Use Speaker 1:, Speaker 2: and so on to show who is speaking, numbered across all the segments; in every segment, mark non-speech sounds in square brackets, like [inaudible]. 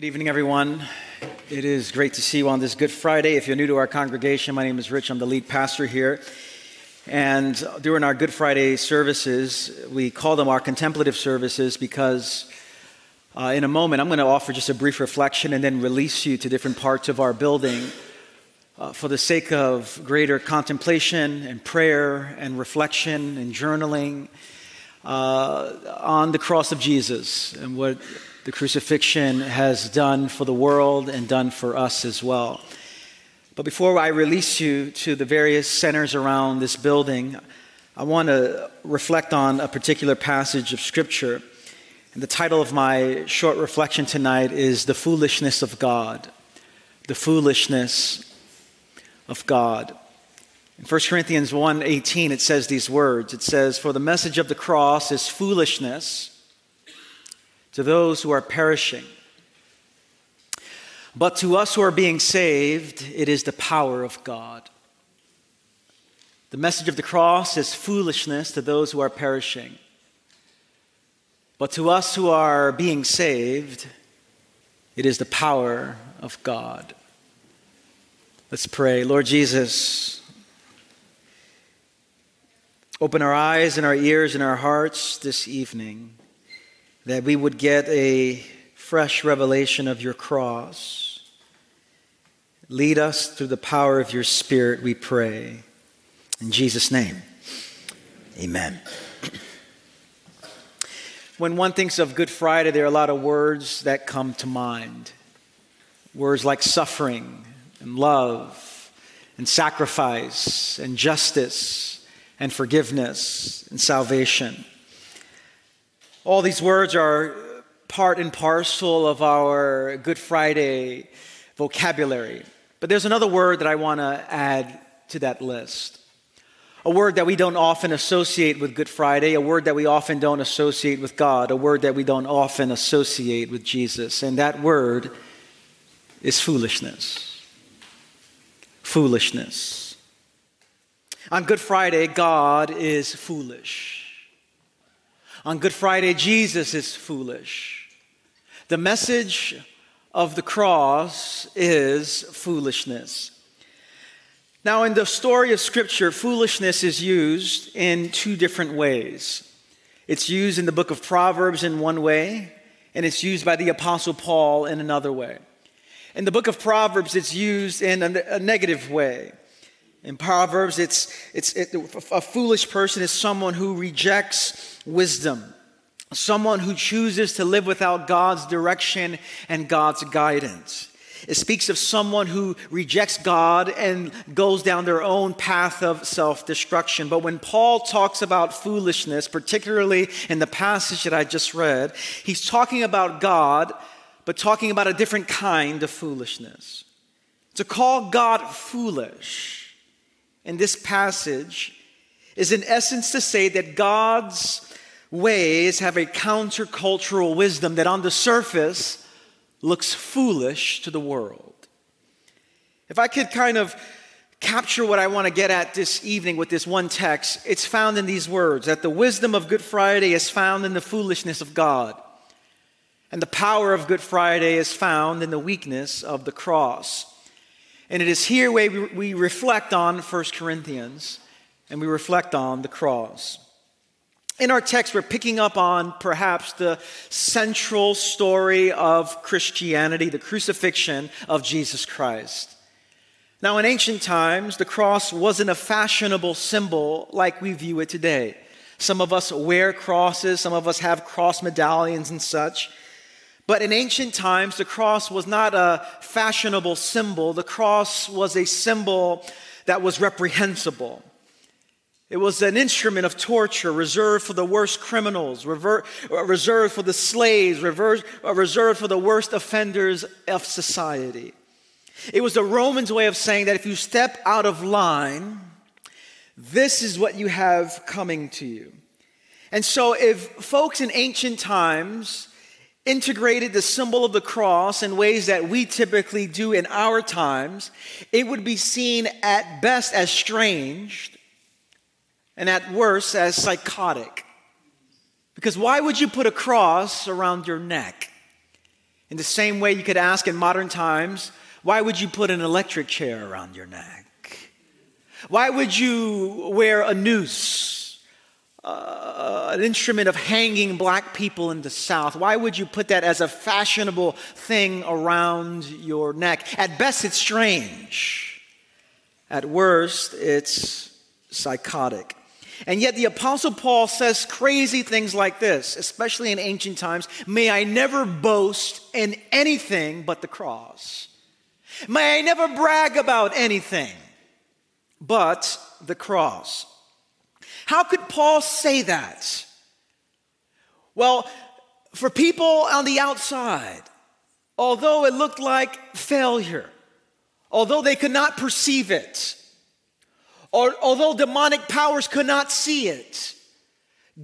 Speaker 1: Good evening, everyone. It is great to see you on this Good Friday. If you're new to our congregation, my name is Rich. I'm the lead pastor here. And during our Good Friday services, we call them our contemplative services because uh, in a moment I'm going to offer just a brief reflection and then release you to different parts of our building uh, for the sake of greater contemplation and prayer and reflection and journaling uh, on the cross of Jesus and what the crucifixion has done for the world and done for us as well. But before I release you to the various centers around this building, I want to reflect on a particular passage of Scripture. And the title of my short reflection tonight is The Foolishness of God. The Foolishness of God. In 1 Corinthians 1:18 it says these words. It says, "For the message of the cross is foolishness to those who are perishing. But to us who are being saved, it is the power of God. The message of the cross is foolishness to those who are perishing. But to us who are being saved, it is the power of God. Let's pray. Lord Jesus, open our eyes and our ears and our hearts this evening that we would get a fresh revelation of your cross. Lead us through the power of your Spirit, we pray. In Jesus' name, amen. When one thinks of Good Friday, there are a lot of words that come to mind. Words like suffering and love and sacrifice and justice and forgiveness and salvation. All these words are part and parcel of our Good Friday vocabulary. But there's another word that I want to add to that list. A word that we don't often associate with Good Friday, a word that we often don't associate with God, a word that we don't often associate with Jesus. And that word is foolishness. Foolishness. On Good Friday, God is foolish. On Good Friday, Jesus is foolish. The message of the cross is foolishness. Now, in the story of Scripture, foolishness is used in two different ways. It's used in the book of Proverbs in one way, and it's used by the Apostle Paul in another way. In the book of Proverbs, it's used in a, negative way. In Proverbs, it's, it's it, a foolish person is someone who rejects wisdom, someone who chooses to live without God's direction and God's guidance. It speaks of someone who rejects God and goes down their own path of self destruction. But when Paul talks about foolishness, particularly in the passage that I just read, he's talking about God, but talking about a different kind of foolishness. To call God foolish in this passage is in essence to say that God's ways have a countercultural wisdom that on the surface looks foolish to the world. If I could kind of capture what I want to get at this evening with this one text, it's found in these words that the wisdom of Good Friday is found in the foolishness of God, and the power of Good Friday is found in the weakness of the cross. And it is here we, we reflect on 1 Corinthians and we reflect on the cross. In our text, we're picking up on perhaps the central story of Christianity, the crucifixion of Jesus Christ. Now, in ancient times, the cross wasn't a fashionable symbol like we view it today. Some of us wear crosses, some of us have cross medallions and such. But in ancient times, the cross was not a fashionable symbol. The cross was a symbol that was reprehensible. It was an instrument of torture reserved for the worst criminals, uh, reserved for the slaves, uh, reserved for the worst offenders of society. It was the Romans' way of saying that if you step out of line, this is what you have coming to you. And so, if folks in ancient times integrated the symbol of the cross in ways that we typically do in our times, it would be seen at best as strange and at worst as psychotic. Because why would you put a cross around your neck? In the same way, you could ask in modern times, why would you put an electric chair around your neck? Why would you wear a noose, uh, an instrument of hanging black people in the South? Why would you put that as a fashionable thing around your neck? At best, it's strange. At worst, it's psychotic. And yet, the Apostle Paul says crazy things like this, especially in ancient times May I never boast in anything but the cross. May I never brag about anything but the cross. How could Paul say that? Well, for people on the outside, although it looked like failure, although they could not perceive it, or, although demonic powers could not see it,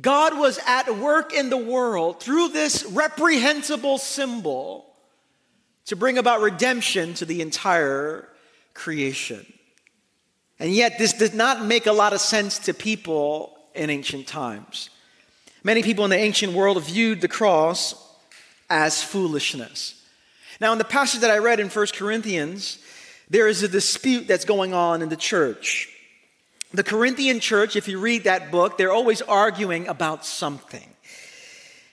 Speaker 1: God was at work in the world through this reprehensible symbol to bring about redemption to the entire creation. And yet, this did not make a lot of sense to people in ancient times. Many people in the ancient world viewed the cross as foolishness. Now, in the passage that I read in 1 Corinthians, there is a dispute that's going on in the church. The Corinthian church, if you read that book, they're always arguing about something.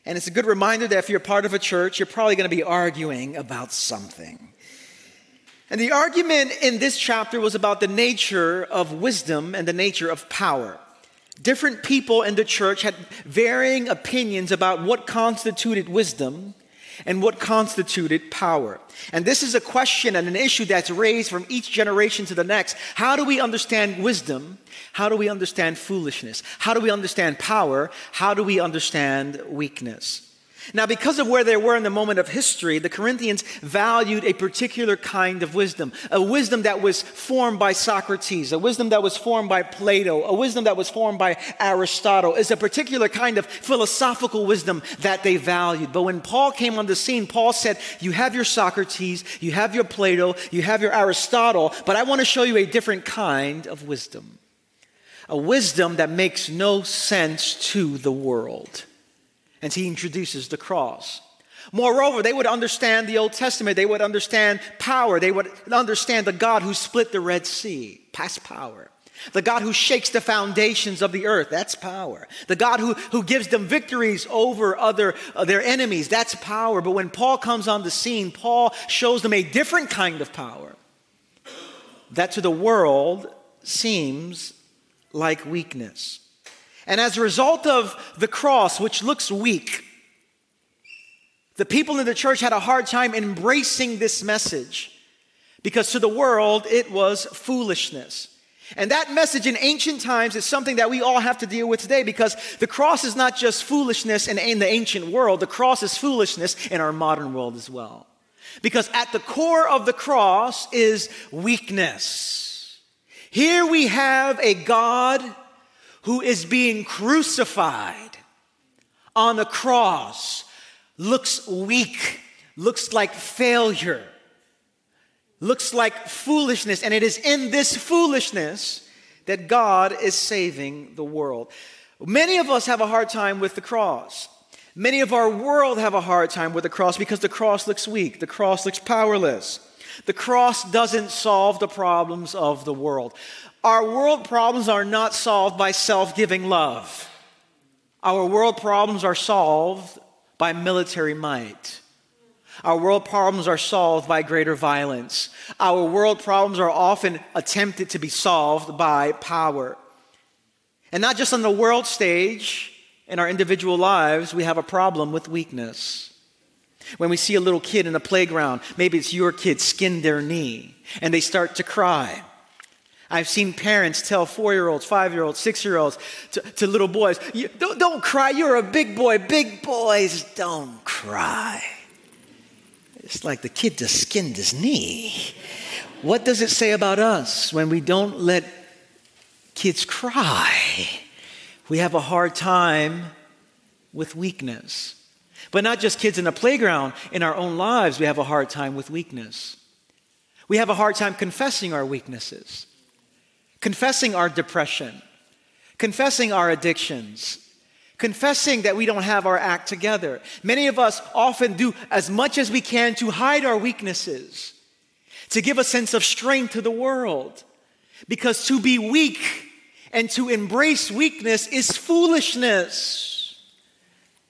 Speaker 1: And it's a good reminder that if you're part of a church, you're probably going to be arguing about something. And the argument in this chapter was about the nature of wisdom and the nature of power. Different people in the church had varying opinions about what constituted wisdom and what constituted power. And this is a question and an issue that's raised from each generation to the next. How do we understand wisdom? How do we understand foolishness? How do we understand power? How do we understand weakness? Now, because of where they were in the moment of history, the Corinthians valued a particular kind of wisdom, a wisdom that was formed by Socrates, a wisdom that was formed by Plato, a wisdom that was formed by Aristotle, is a particular kind of philosophical wisdom that they valued. But when Paul came on the scene, Paul said, You have your Socrates, you have your Plato, you have your Aristotle, but I want to show you a different kind of wisdom. A wisdom that makes no sense to the world and he introduces the cross. Moreover, they would understand the Old Testament. They would understand power. They would understand the God who split the Red Sea. Past power. The God who shakes the foundations of the earth. That's power. The God who, who gives them victories over other uh, their enemies. That's power. But when Paul comes on the scene, Paul shows them a different kind of power that to the world seems like weakness. And as a result of the cross, which looks weak, the people in the church had a hard time embracing this message because to the world it was foolishness. And that message in ancient times is something that we all have to deal with today because the cross is not just foolishness in, in, the ancient world, the cross is foolishness in our modern world as well. Because at the core of the cross is weakness. Here we have a God who is being crucified on the cross looks weak, looks like failure, looks like foolishness. And it is in this foolishness that God is saving the world. Many of us have a hard time with the cross. Many of our world have a hard time with the cross because the cross looks weak, the cross looks powerless. The cross doesn't solve the problems of the world. Our world problems are not solved by self giving love. Our world problems are solved by military might. Our world problems are solved by greater violence. Our world problems are often attempted to be solved by power. And not just on the world stage, in our individual lives, we have a problem with weakness. When we see a little kid in a playground, maybe it's your kid, skin their knee, and they start to cry. I've seen parents tell four year olds, five year olds, six year olds to, to, little boys, don't, don't cry, you're a big boy. Big boys don't cry. It's like the kid just skinned his knee. What does it say about us when we don't let kids cry? We have a hard time with weakness. But not just kids in the playground, in our own lives, we have a hard time with weakness. We have a hard time confessing our weaknesses confessing our depression, confessing our addictions, confessing that we don't have our act together. Many of us often do as much as we can to hide our weaknesses, to give a sense of strength to the world. Because to be weak and to embrace weakness is foolishness.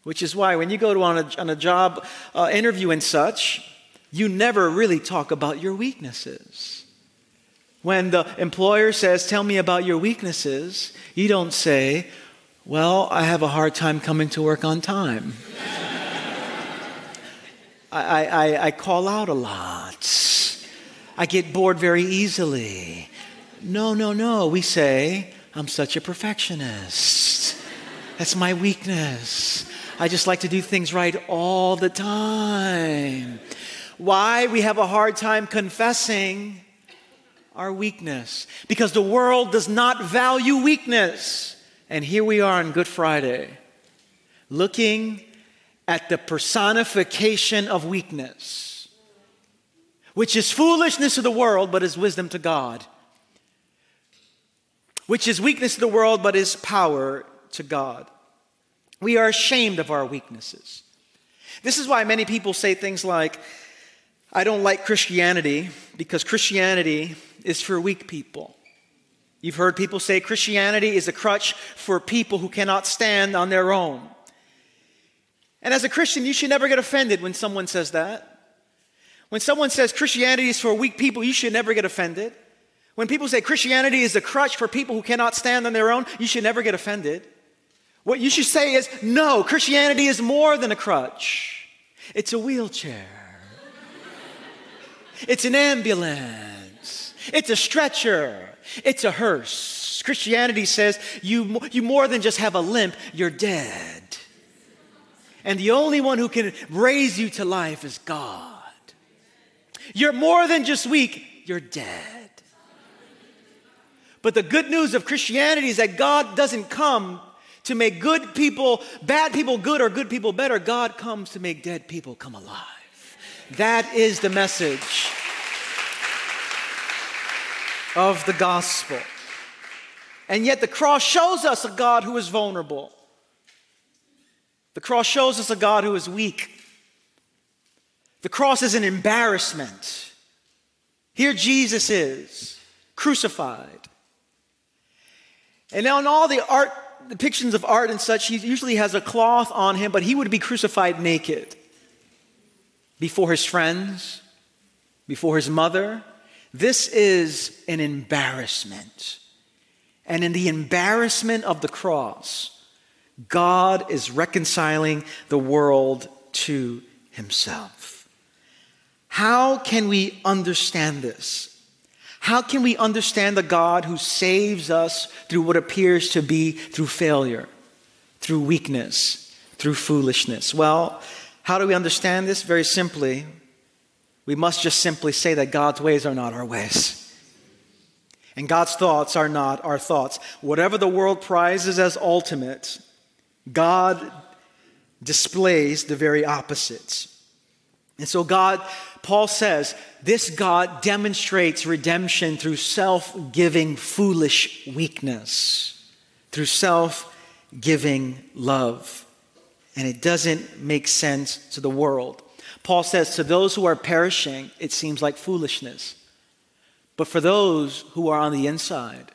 Speaker 1: Which is why when you go to on a, on a job uh, interview and such, you never really talk about your weaknesses. When the employer says, Tell me about your weaknesses, you don't say, Well, I have a hard time coming to work on time. [laughs] I, I, I call out a lot. I get bored very easily. No, no, no. We say, I'm such a perfectionist. That's my weakness. I just like to do things right all the time. Why we have a hard time confessing our weakness? Because the world does not value weakness. And here we are on Good Friday, looking at the personification of weakness, which is foolishness to the world, but is wisdom to God which is weakness to the world, but is power to God. We are ashamed of our weaknesses. This is why many people say things like, I don't like Christianity because Christianity is for weak people. You've heard people say Christianity is a crutch for people who cannot stand on their own. And as a Christian, you should never get offended when someone says that. When someone says Christianity is for weak people, you should never get offended. When people say Christianity is a crutch for people who cannot stand on their own, you should never get offended. What you should say is, no, Christianity is more than a crutch. It's a wheelchair. [laughs] it's an ambulance. It's a stretcher. It's a hearse. Christianity says you, you more than just have a limp, you're dead. And the only one who can raise you to life is God. You're more than just weak, you're dead. But the good news of Christianity is that God doesn't come to make good people, bad people good or good people better. God comes to make dead people come alive. That is the message of the gospel. And yet the cross shows us a God who is vulnerable. The cross shows us a God who is weak. The cross is an embarrassment. Here Jesus is, crucified. And now in all the art depictions of art and such, he usually has a cloth on him, but he would be crucified naked before his friends, before his mother. This is an embarrassment. And in the embarrassment of the cross, God is reconciling the world to himself. How can we understand this? How can we understand the God who saves us through what appears to be through failure, through weakness, through foolishness? Well, how do we understand this? Very simply, we must just simply say that God's ways are not our ways. And God's thoughts are not our thoughts. Whatever the world prizes as ultimate, God displays the very opposites. And so God Paul says this God demonstrates redemption through self giving, foolish weakness, through self giving love. And it doesn't make sense to the world. Paul says, To those who are perishing, it seems like foolishness. But for those who are on the inside,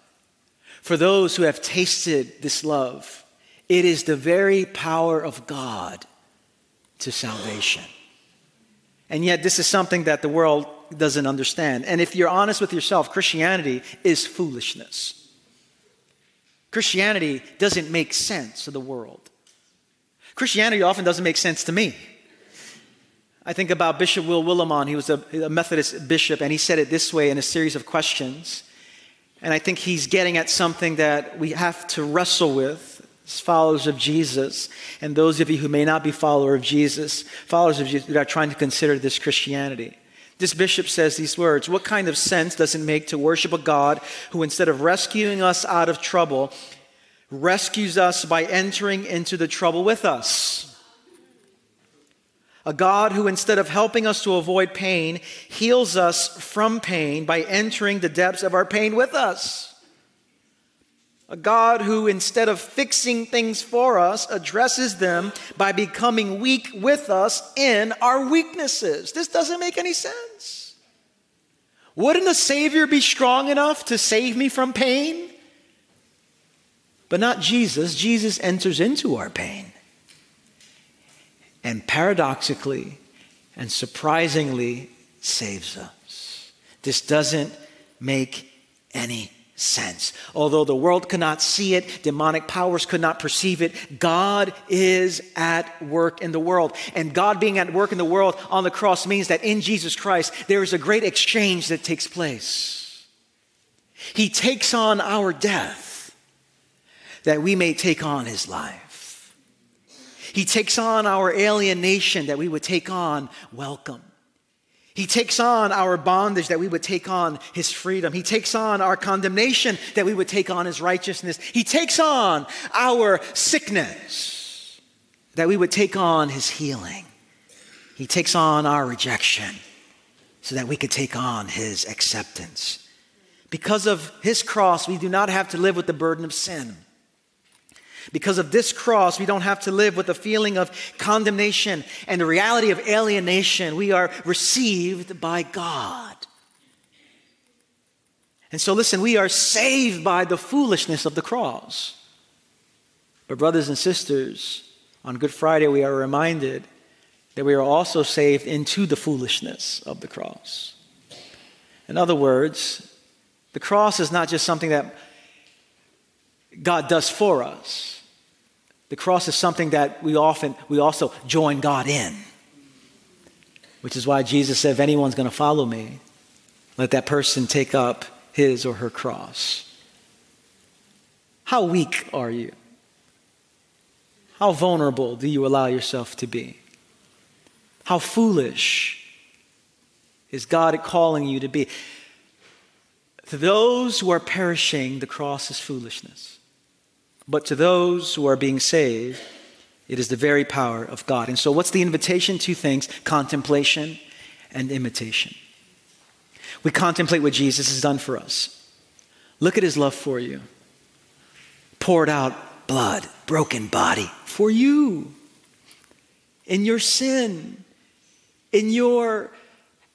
Speaker 1: for those who have tasted this love, it is the very power of God to salvation. And yet, this is something that the world doesn't understand. And if you're honest with yourself, Christianity is foolishness. Christianity doesn't make sense to the world. Christianity often doesn't make sense to me. I think about Bishop Will Willimon. He was a, a Methodist bishop, and he said it this way in a series of questions. And I think he's getting at something that we have to wrestle with followers of Jesus, and those of you who may not be follower of Jesus, followers of Jesus that are trying to consider this Christianity. This bishop says these words What kind of sense does it make to worship a God who, instead of rescuing us out of trouble, rescues us by entering into the trouble with us? A God who, instead of helping us to avoid pain, heals us from pain by entering the depths of our pain with us. A God who, instead of fixing things for us, addresses them by becoming weak with us in our weaknesses. This doesn't make any sense. Wouldn't a Savior be strong enough to save me from pain? But not Jesus. Jesus enters into our pain. And paradoxically and surprisingly saves us. This doesn't make any sense. Although the world cannot see it, demonic powers could not perceive it, God is at work in the world. And God being at work in the world on the cross means that in Jesus Christ, there is a great exchange that takes place. He takes on our death that we may take on his life. He takes on our alienation that we would take on welcome. He takes on our bondage that we would take on his freedom. He takes on our condemnation that we would take on his righteousness. He takes on our sickness that we would take on his healing. He takes on our rejection so that we could take on his acceptance. Because of his cross, we do not have to live with the burden of sin. Because of this cross, we don't have to live with the feeling of condemnation and the reality of alienation. We are received by God. And so, listen, we are saved by the foolishness of the cross. But, brothers and sisters, on Good Friday, we are reminded that we are also saved into the foolishness of the cross. In other words, the cross is not just something that God does for us. The cross is something that we often, we also join God in. Which is why Jesus said, if anyone's going to follow me, let that person take up his or her cross. How weak are you? How vulnerable do you allow yourself to be? How foolish is God calling you to be? To those who are perishing, the cross is foolishness. But to those who are being saved, it is the very power of God. And so, what's the invitation? Two things contemplation and imitation. We contemplate what Jesus has done for us. Look at his love for you. Poured out blood, broken body for you. In your sin, in your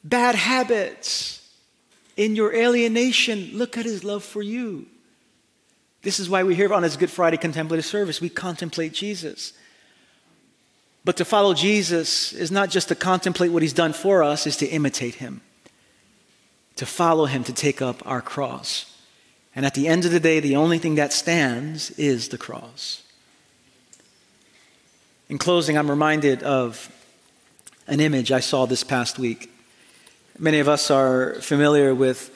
Speaker 1: bad habits, in your alienation, look at his love for you. This is why we're here on this Good Friday contemplative service. We contemplate Jesus. But to follow Jesus is not just to contemplate what he's done for us, is to imitate him. To follow him, to take up our cross. And at the end of the day, the only thing that stands is the cross. In closing, I'm reminded of an image I saw this past week. Many of us are familiar with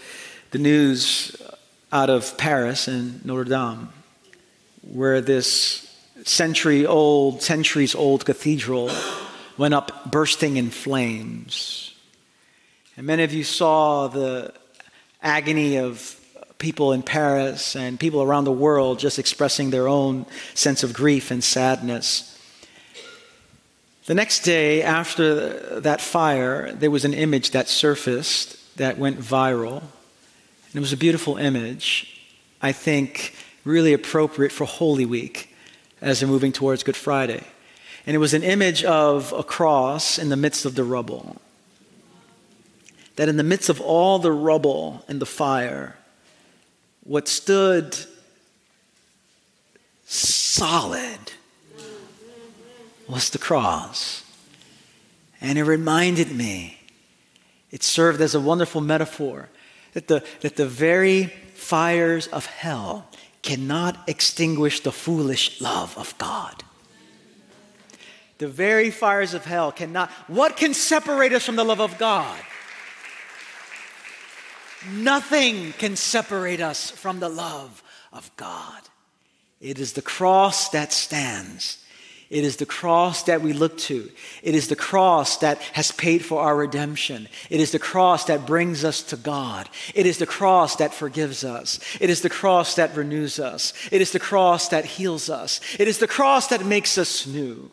Speaker 1: the news out of Paris and Notre Dame, where this century old, centuries old cathedral went up bursting in flames. And many of you saw the agony of people in Paris and people around the world just expressing their own sense of grief and sadness. The next day, after that fire, there was an image that surfaced that went viral. And it was a beautiful image, I think, really appropriate for Holy Week as they're moving towards Good Friday. And it was an image of a cross in the midst of the rubble. That in the midst of all the rubble and the fire, what stood solid was the cross. And it reminded me, it served as a wonderful metaphor that the, that the very fires of hell cannot extinguish the foolish love of God. The very fires of hell cannot. What can separate us from the love of God? Nothing can separate us from the love of God. It is the cross that stands it is the cross that we look to. It is the cross that has paid for our redemption. It is the cross that brings us to God. It is the cross that forgives us. It is the cross that renews us. It is the cross that heals us. It is the cross that makes us new.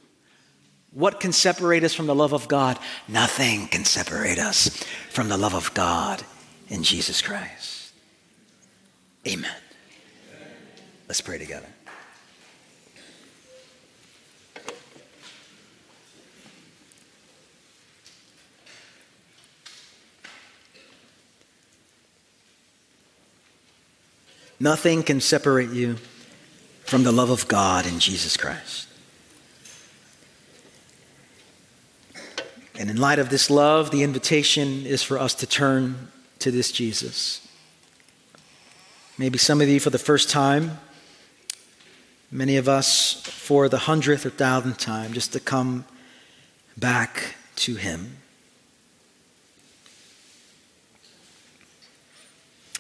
Speaker 1: What can separate us from the love of God? Nothing can separate us from the love of God in Jesus Christ. Amen. Let's pray together. Nothing can separate you from the love of God in Jesus Christ. And in light of this love, the invitation is for us to turn to this Jesus. Maybe some of you for the first time, many of us for the hundredth or thousandth time, just to come back to Him.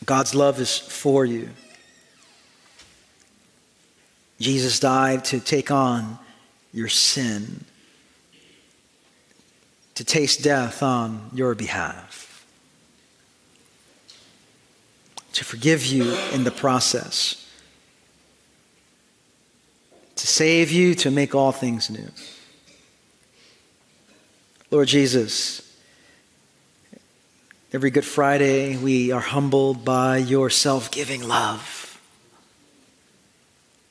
Speaker 1: God's love is for you. Jesus died to take on your sin, to taste death on your behalf, to forgive you in the process, to save you, to make all things new. Lord Jesus, every Good Friday we are humbled by your self giving love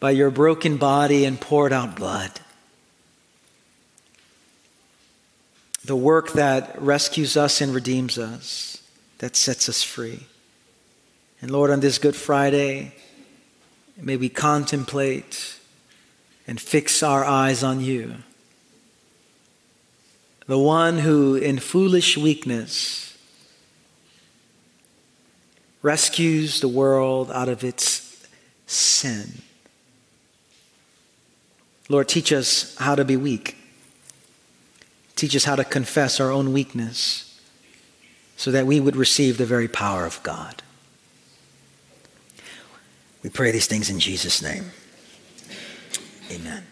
Speaker 1: by your broken body and poured out blood. The work that rescues us and redeems us, that sets us free. And Lord, on this Good Friday, may we contemplate and fix our eyes on you. The one who, in foolish weakness, rescues the world out of its sin Lord, teach us how to be weak. Teach us how to confess our own weakness so that we would receive the very power of God. We pray these things in Jesus' name. Amen.